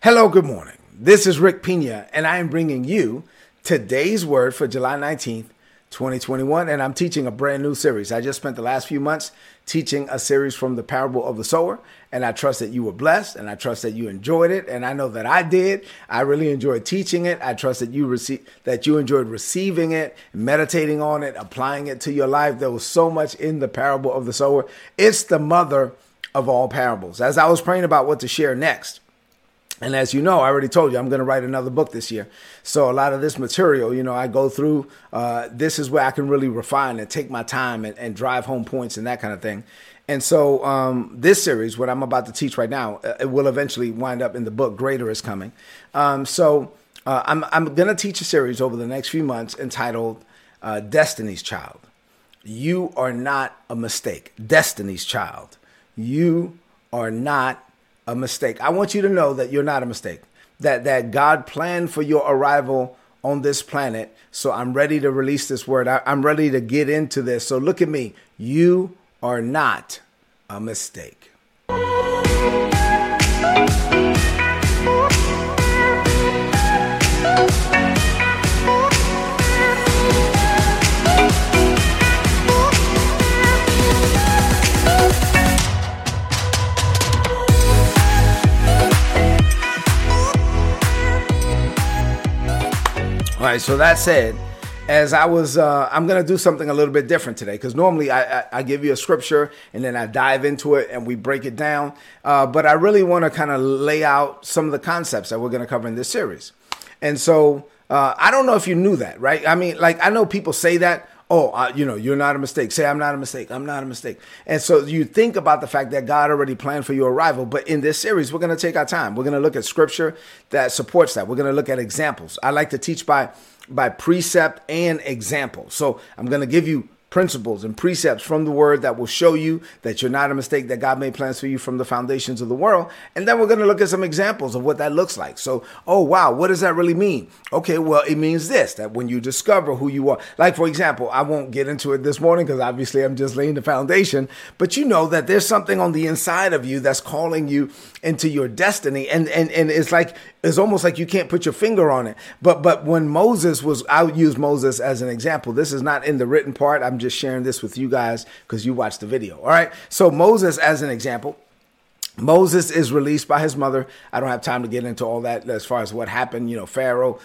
Hello, good morning. This is Rick Pina, and I am bringing you today's word for July 19th, 2021. And I'm teaching a brand new series. I just spent the last few months teaching a series from the parable of the sower, and I trust that you were blessed, and I trust that you enjoyed it, and I know that I did. I really enjoyed teaching it. I trust that you receive that you enjoyed receiving it, meditating on it, applying it to your life. There was so much in the parable of the sower. It's the mother of all parables. As I was praying about what to share next, and as you know, I already told you I'm going to write another book this year. So a lot of this material, you know, I go through. Uh, this is where I can really refine and take my time and, and drive home points and that kind of thing. And so um, this series, what I'm about to teach right now, uh, it will eventually wind up in the book. Greater is coming. Um, so uh, I'm I'm going to teach a series over the next few months entitled uh, "Destiny's Child." You are not a mistake. Destiny's Child. You are not a mistake. I want you to know that you're not a mistake. That that God planned for your arrival on this planet. So I'm ready to release this word. I, I'm ready to get into this. So look at me. You are not a mistake. All right, so that said, as I was, uh, I'm to do something a little bit different today because normally I, I, I, give you a scripture and then I dive into it and we break it down. Uh, but I really want to kind of lay out some of the concepts that we're to cover in this series. And so uh, I don't know if you knew that, right? I mean, like, I know people say that, oh, uh, you know, you're not a mistake. Say, I'm not a mistake. I'm not a mistake. And so you think about the fact that God already planned for your arrival. But in this series, we're going to take our time. We're going to look at scripture that supports that. We're going to look at examples. I like to teach by by precept and example. So I'm going to give you principles and precepts from the word that will show you that you're not a mistake, that God made plans for you from the foundations of the world. And then we're going to look at some examples of what that looks like. So, oh, wow, what does that really mean? Okay, well, it means this that when you discover who you are, like for example, I won't get into it this morning because obviously I'm just laying the foundation, but you know that there's something on the inside of you that's calling you into your destiny. And, and, and it's like, it's almost like you can't put your finger on it. But, but when Moses was, I'll use Moses as an example. This is not in the written part. I'm just sharing this with you guys because you watched the video. All right. So Moses, as an example, Moses is released by his mother. I don't have time to get into all that as far as what happened. You know, Pharaoh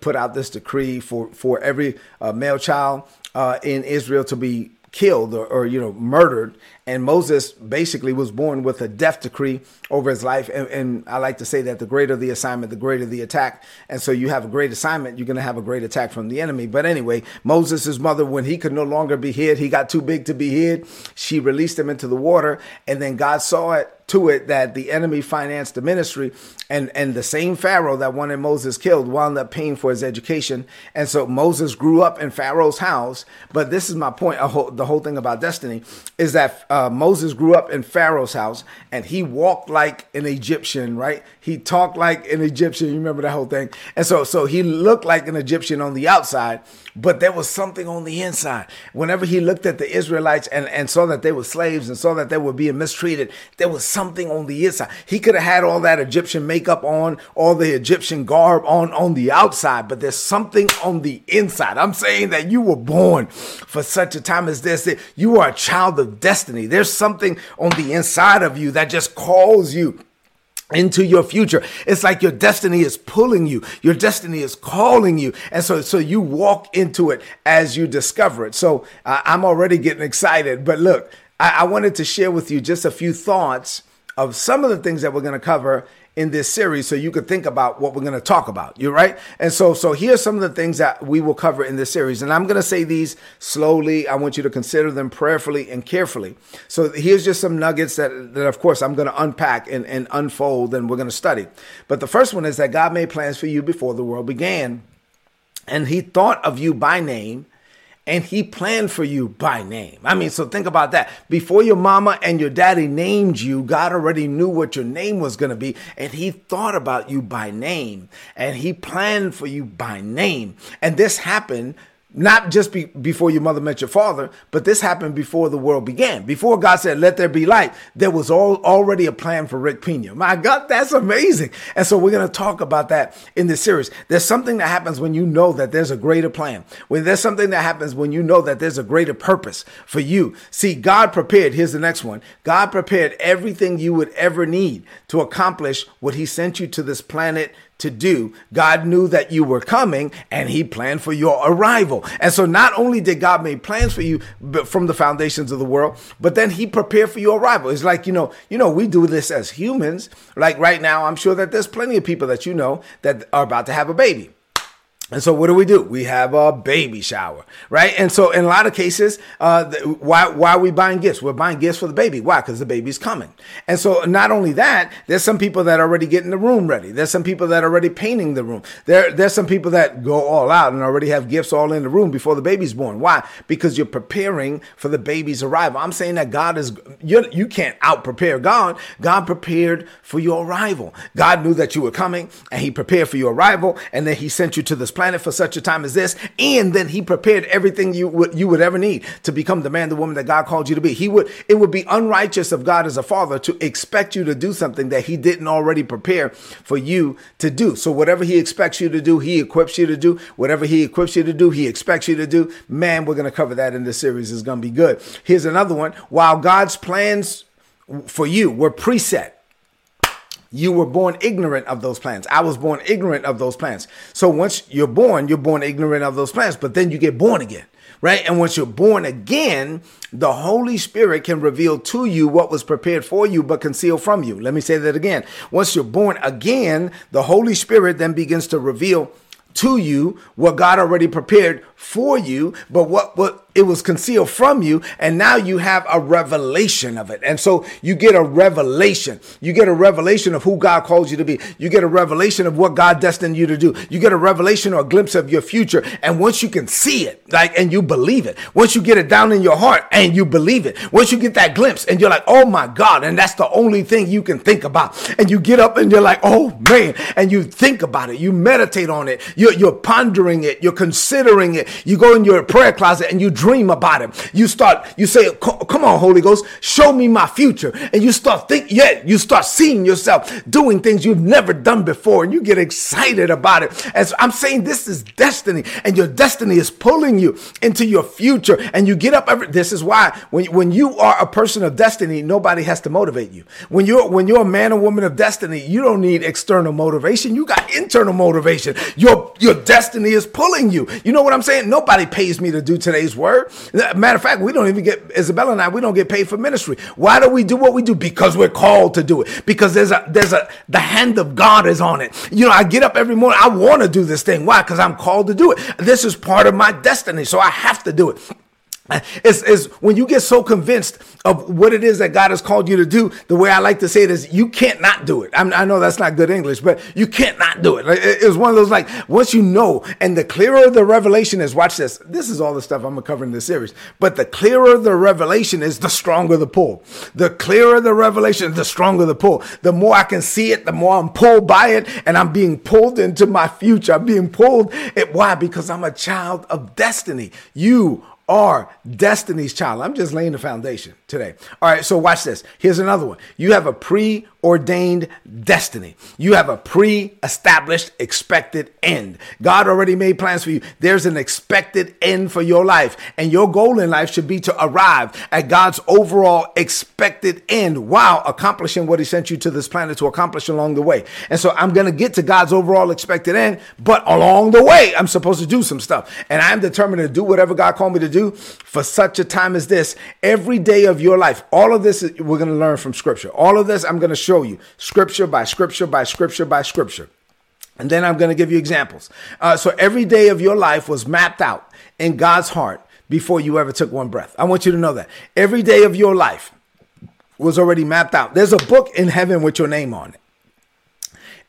put out this decree for for every uh, male child uh, in Israel to be killed or, or, you know murdered. And moses basically was born with a death decree over his life. And, and, i like to say that the greater the assignment the greater the attack. And so you have a great assignment you're going to have a great attack from the enemy. But anyway moses' mother when he could no longer be hid he got too big to be hid. She released him into the water and then god saw it to it that the enemy financed the ministry and and the same pharaoh that wanted moses killed wound up paying for his education. And so moses grew up in pharaoh's house. But this is my point the whole thing about destiny is that uh, moses grew up in pharaoh's house and he walked like an egyptian right? He talked like an egyptian. You remember that whole thing? And so so he looked like an egyptian on the outside but there was something on the inside. Whenever he looked at the israelites and and saw that they were slaves and saw that they were being mistreated there was something on the inside. He could have had all that Egyptian makeup on, all the Egyptian garb on on the outside, but there's something on the inside. I'm saying that you were born for such a time as this. You are a child of destiny. There's something on the inside of you that just calls you into your future. It's like your destiny is pulling you. Your destiny is calling you. And so, so you walk into it as you discover it. So uh, I'm already getting excited, but look, I, I wanted to share with you just a few thoughts of some of the things that we're going to cover in this series so you could think about what we're going to talk about you're right? And so so here's some of the things that we will cover in this series. And i'm going to say these slowly. I want you to consider them prayerfully and carefully. So here's just some nuggets that that of course i'm going to unpack and, and unfold and we're going to study. But the first one is that god made plans for you before the world began. And he thought of you by name and he planned for you by name. I mean, so think about that. Before your mama and your daddy named you, God already knew what your name was going to be, and he thought about you by name, and he planned for you by name. And this happened not just be, before your mother met your father, but this happened before the world began. Before God said, let there be light, there was all, already a plan for Rick Pina. My God, that's amazing. And so we're going to talk about that in this series. There's something that happens when you know that there's a greater plan. When there's something that happens when you know that there's a greater purpose for you. See, God prepared, here's the next one. God prepared everything you would ever need to accomplish what he sent you to this planet to do. God knew that you were coming and he planned for your arrival. And so not only did God make plans for you from the foundations of the world, but then he prepared for your arrival. It's like, you know, you know, we do this as humans. Like right now, I'm sure that there's plenty of people that you know that are about to have a baby. And so what do we do? We have a baby shower, right? And so in a lot of cases, uh, why, why are we buying gifts? We're buying gifts for the baby. Why? Because the baby's coming. And so not only that, there's some people that are already getting the room ready. There's some people that are already painting the room. There, there's some people that go all out and already have gifts all in the room before the baby's born. Why? Because you're preparing for the baby's arrival. I'm saying that God is, you you can't out prepare God. God prepared for your arrival. God knew that you were coming and he prepared for your arrival. And then he sent you to this planet for such a time as this. And then he prepared everything you would, you would ever need to become the man, the woman that God called you to be. He would, it would be unrighteous of God as a father to expect you to do something that he didn't already prepare for you to do. So whatever he expects you to do, he equips you to do. Whatever he equips you to do, he expects you to do. Man, we're going to cover that in this series. It's going to be good. Here's another one. While God's plans for you were preset, you were born ignorant of those plans. I was born ignorant of those plans. So once you're born, you're born ignorant of those plans, but then you get born again, right? And once you're born again, the Holy Spirit can reveal to you what was prepared for you but concealed from you. Let me say that again. Once you're born again, the Holy Spirit then begins to reveal to you what God already prepared for you, but what, what it was concealed from you. And now you have a revelation of it. And so you get a revelation. You get a revelation of who God calls you to be. You get a revelation of what God destined you to do. You get a revelation or a glimpse of your future. And once you can see it, like, and you believe it, once you get it down in your heart and you believe it, once you get that glimpse and you're like, oh my God, and that's the only thing you can think about. And you get up and you're like, oh man, and you think about it, you meditate on it, you're, you're pondering it, you're considering it. You go in your prayer closet and you dream about it. You start, you say, come on, Holy Ghost, show me my future. And you start think, yeah, you start seeing yourself doing things you've never done before and you get excited about it. As I'm saying, this is destiny and your destiny is pulling you into your future and you get up every, this is why when, when you are a person of destiny, nobody has to motivate you. When you're, when you're a man or woman of destiny, you don't need external motivation. You got internal motivation. Your, your destiny is pulling you. You know what I'm saying? Nobody pays me to do today's word. Matter of fact, we don't even get Isabella and I. We don't get paid for ministry. Why do we do what we do? Because we're called to do it. Because there's a there's a the hand of God is on it. You know, I get up every morning. I want to do this thing. Why? Because I'm called to do it. This is part of my destiny, so I have to do it. It's, it's when you get so convinced of what it is that God has called you to do. The way I like to say it is, you can't not do it. I'm, i know that's not good English, but you can't not do it. It's one of those like once you know, and the clearer the revelation is. Watch this. This is all the stuff I'm gonna cover in this series. But the clearer the revelation is, the stronger the pull. The clearer the revelation, the stronger the pull. The more I can see it, the more I'm pulled by it, and I'm being pulled into my future. I'm being pulled. Why? Because I'm a child of destiny. You are destiny's child. I'm just laying the foundation today. All right, so watch this. Here's another one. You have a preordained destiny. You have a pre-established expected end. God already made plans for you. There's an expected end for your life, and your goal in life should be to arrive at God's overall expected end while accomplishing what he sent you to this planet to accomplish along the way. And so I'm going to get to God's overall expected end, but along the way, I'm supposed to do some stuff. And I'm determined to do whatever God called me to do for such a time as this every day of your life. All of this we're going to learn from scripture. All of this I'm going to show you scripture by scripture by scripture by scripture. And then I'm going to give you examples. Uh, so every day of your life was mapped out in God's heart before you ever took one breath. I want you to know that every day of your life was already mapped out. There's a book in heaven with your name on it.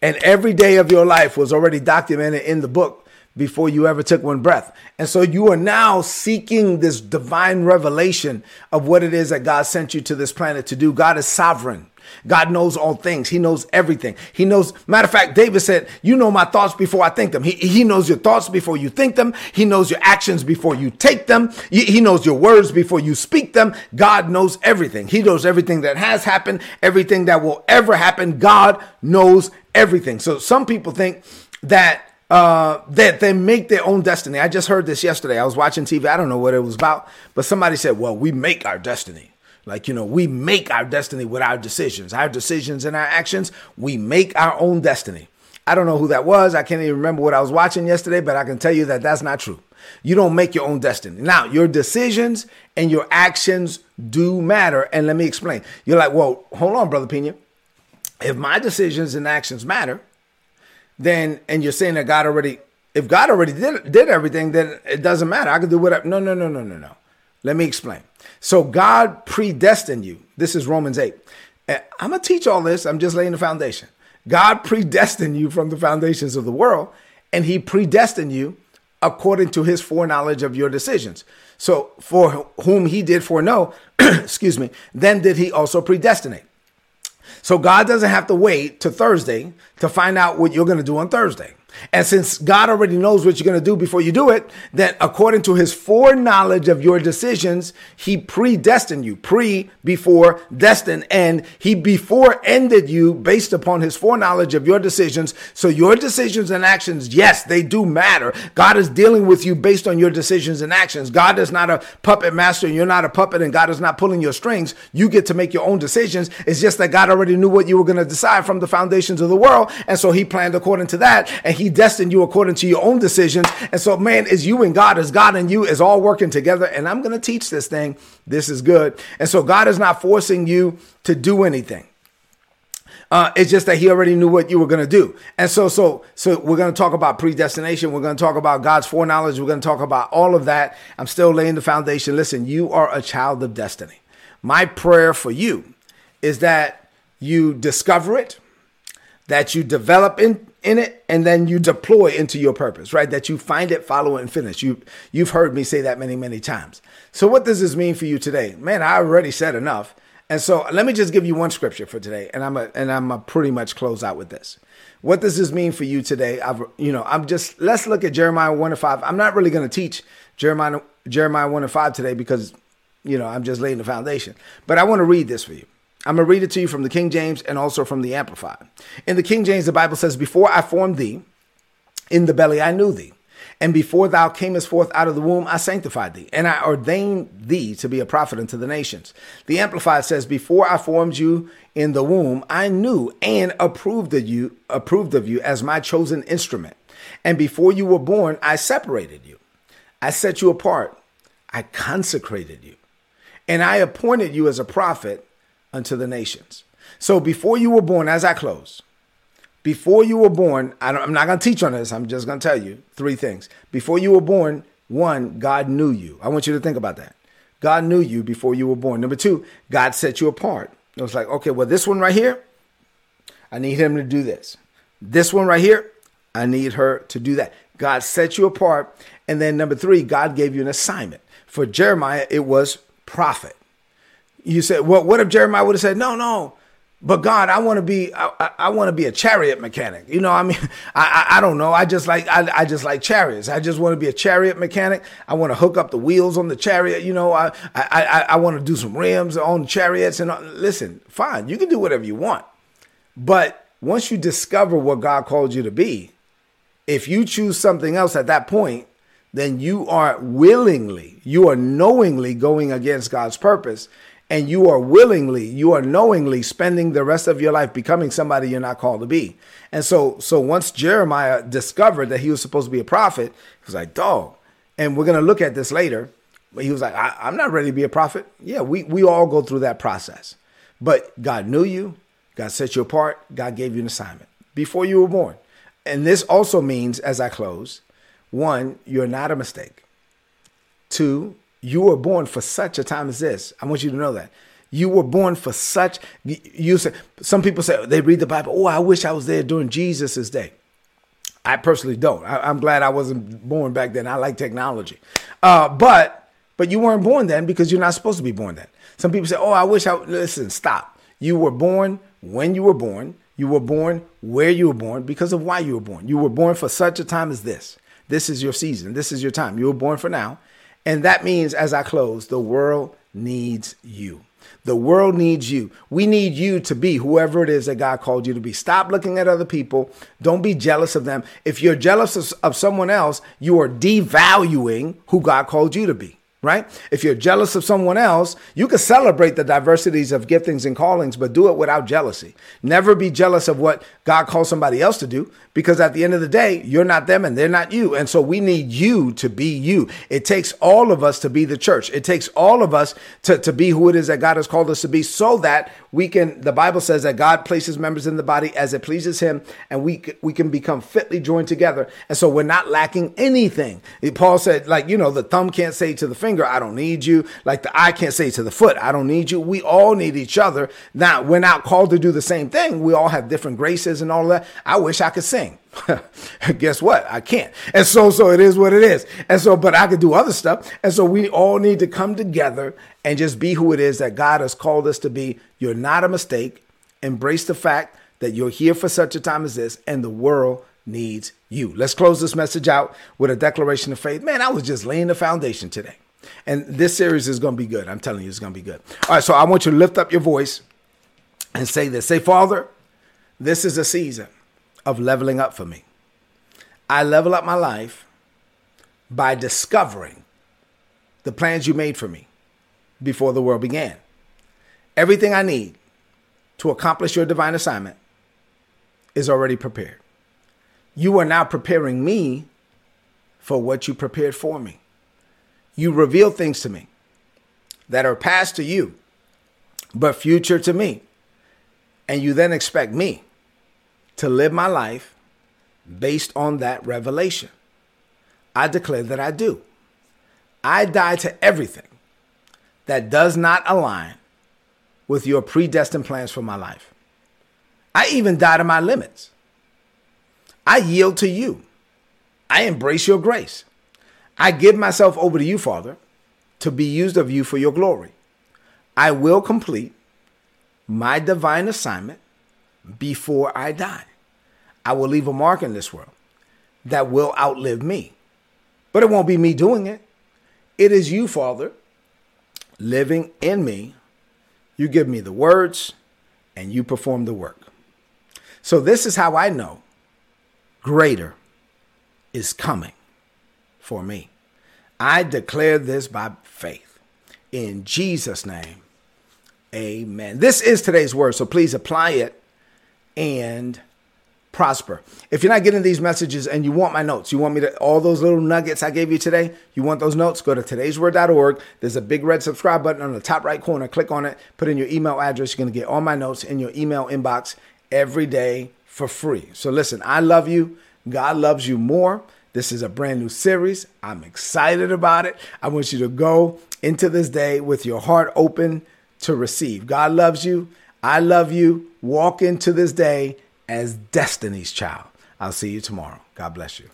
And every day of your life was already documented in the book before you ever took one breath. And so you are now seeking this divine revelation of what it is that God sent you to this planet to do. God is sovereign. God knows all things. He knows everything. He knows, matter of fact, David said, You know my thoughts before I think them. He, he knows your thoughts before you think them. He knows your actions before you take them. He knows your words before you speak them. God knows everything. He knows everything that has happened, everything that will ever happen. God knows everything. So some people think that uh, that they make their own destiny. I just heard this yesterday. I was watching TV. I don't know what it was about, but somebody said, "Well, we make our destiny." Like, you know, we make our destiny with our decisions, our decisions and our actions. We make our own destiny. I don't know who that was. I can't even remember what I was watching yesterday, but I can tell you that that's not true. You don't make your own destiny. Now, your decisions and your actions do matter. And let me explain. You're like, well, hold on, Brother Pina. If my decisions and actions matter, then and you're saying that God already if God already did did everything, then it doesn't matter. I can do whatever. No, no, no, no, no, no. Let me explain. So God predestined you. This is Romans 8. Eh, I'm gonna teach all this. I'm just laying the foundation. God predestined you from the foundations of the world, and He predestined you according to His foreknowledge of your decisions. So for whom He did foreknow, excuse me, then did He also predestinate. So God doesn't have to wait to Thursday to find out what you're going to do on Thursday. And since God already knows what you're going to do before you do it, then according to his foreknowledge of your decisions, he predestined you, pre, before, destined, and he before ended you based upon his foreknowledge of your decisions. So your decisions and actions, yes, they do matter. God is dealing with you based on your decisions and actions. God is not a puppet master and you're not a puppet and God is not pulling your strings. You get to make your own decisions. It's just that God already knew what you were going to decide from the foundations of the world. And so he planned according to that. And he destined you according to your own decisions. And so, man, is you and God, is God and you, is all working together. And I'm going to teach this thing. This is good. And so, God is not forcing you to do anything. Uh, it's just that he already knew what you were going to do. And so, so, so we're going to talk about predestination. We're going to talk about God's foreknowledge. We're going to talk about all of that. I'm still laying the foundation. Listen, you are a child of destiny. My prayer for you is that you discover it, that you develop in, in it and then you deploy into your purpose, right? That you find it, follow it, and finish. You you've heard me say that many, many times. So what does this mean for you today? Man, I already said enough. And so let me just give you one scripture for today, and I'm a, and I'm a pretty much close out with this. What does this mean for you today? I've you know I'm just let's look at Jeremiah one and five. I'm not really going to teach Jeremiah Jeremiah one and five today because you know I'm just laying the foundation. But I want to read this for you. I'm going to read it to you from the King James and also from the Amplified. In the King James, the Bible says, Before I formed thee, in the belly I knew thee. And before thou camest forth out of the womb, I sanctified thee, and I ordained thee to be a prophet unto the nations. The Amplified says, Before I formed you in the womb, I knew and approved of you, approved of you as my chosen instrument. And before you were born, I separated you. I set you apart. I consecrated you. And I appointed you as a prophet unto the nations. So before you were born, as I close, before you were born, I am not going to teach on this. I'm just going to tell you three things. Before you were born, one, God knew you. I want you to think about that. God knew you before you were born. Number two, God set you apart. It was like, okay, well, this one right here, I need him to do this. This one right here, I need her to do that. God set you apart. And then number three, God gave you an assignment. For Jeremiah, it was prophet. You said, well, what if Jeremiah would have said, no, no, but God, I want to be, I, I want to be a chariot mechanic. You know, I mean, I, I, I don't know. I just like, I, I just like chariots. I just want to be a chariot mechanic. I want to hook up the wheels on the chariot. You know, I, I, I, I want to do some rims on chariots. And uh, listen, fine, you can do whatever you want. But once you discover what God called you to be, if you choose something else at that point, then you are willingly, you are knowingly going against God's purpose and you are willingly, you are knowingly spending the rest of your life becoming somebody you're not called to be. And so, so once Jeremiah discovered that he was supposed to be a prophet, he was like, dog. And we're going to look at this later. But he was like, I, am not ready to be a prophet. Yeah, we, we all go through that process. But God knew you, God set you apart, God gave you an assignment before you were born. And this also means, as I close, one, you're not a mistake. Two, you were born for such a time as this. I want you to know that. You were born for such you say some people say they read the Bible, oh, I wish I was there during Jesus' day. I personally don't. I, am glad I wasn't born back then. I like technology. Uh, but but you weren't born then because you're not supposed to be born then. Some people say, Oh, I wish I listen, stop. You were born when you were born. You were born where you were born because of why you were born. You were born for such a time as this. This is your season. This is your time. You were born for now. And that means, as I close, the world needs you. The world needs you. We need you to be whoever it is that God called you to be. Stop looking at other people. Don't be jealous of them. If you're jealous of, someone else, you are devaluing who God called you to be right? If you're jealous of someone else, you can celebrate the diversities of giftings and callings, but do it without jealousy. Never be jealous of what God calls somebody else to do, because at the end of the day, you're not them and they're not you. And so we need you to be you. It takes all of us to be the church. It takes all of us to, to be who it is that God has called us to be so that we can, the Bible says that God places members in the body as it pleases him and we, we can become fitly joined together. And so we're not lacking anything. Paul said, like, you know, the thumb can't say to the finger, finger, I don't need you. Like the eye can't say to the foot, I don't need you. We all need each other. Now, we're not called to do the same thing. We all have different graces and all that. I wish I could sing. Guess what? I can't. And so, so it is what it is. And so, but I could do other stuff. And so we all need to come together and just be who it is that God has called us to be. You're not a mistake. Embrace the fact that you're here for such a time as this and the world needs you. Let's close this message out with a declaration of faith. Man, I was just laying the foundation today. And this series is going to be good. I'm telling you, it's going to be good. All right, so I want you to lift up your voice and say this Say, Father, this is a season of leveling up for me. I level up my life by discovering the plans you made for me before the world began. Everything I need to accomplish your divine assignment is already prepared. You are now preparing me for what you prepared for me you reveal things to me that are past to you, but future to me. And you then expect me to live my life based on that revelation. I declare that I do. I die to everything that does not align with your predestined plans for my life. I even die to my limits. I yield to you. I embrace your grace. I give myself over to you, Father, to be used of you for your glory. I will complete my divine assignment before I die. I will leave a mark in this world that will outlive me. But it won't be me doing it. It is you, Father, living in me. You give me the words and you perform the work. So, this is how I know greater is coming for me. I declare this by faith. In Jesus' name, amen. This is today's word, so please apply it and prosper. If you're not getting these messages and you want my notes, you want me to, all those little nuggets I gave you today, you want those notes, go to today'sword.org. There's a big red subscribe button on the top right corner. Click on it, put in your email address. You're going to get all my notes in your email inbox every day for free. So listen, I love you. God loves you more. This is a brand new series. I'm excited about it. I want you to go into this day with your heart open to receive. God loves you. I love you. Walk into this day as destiny's child. I'll see you tomorrow. God bless you.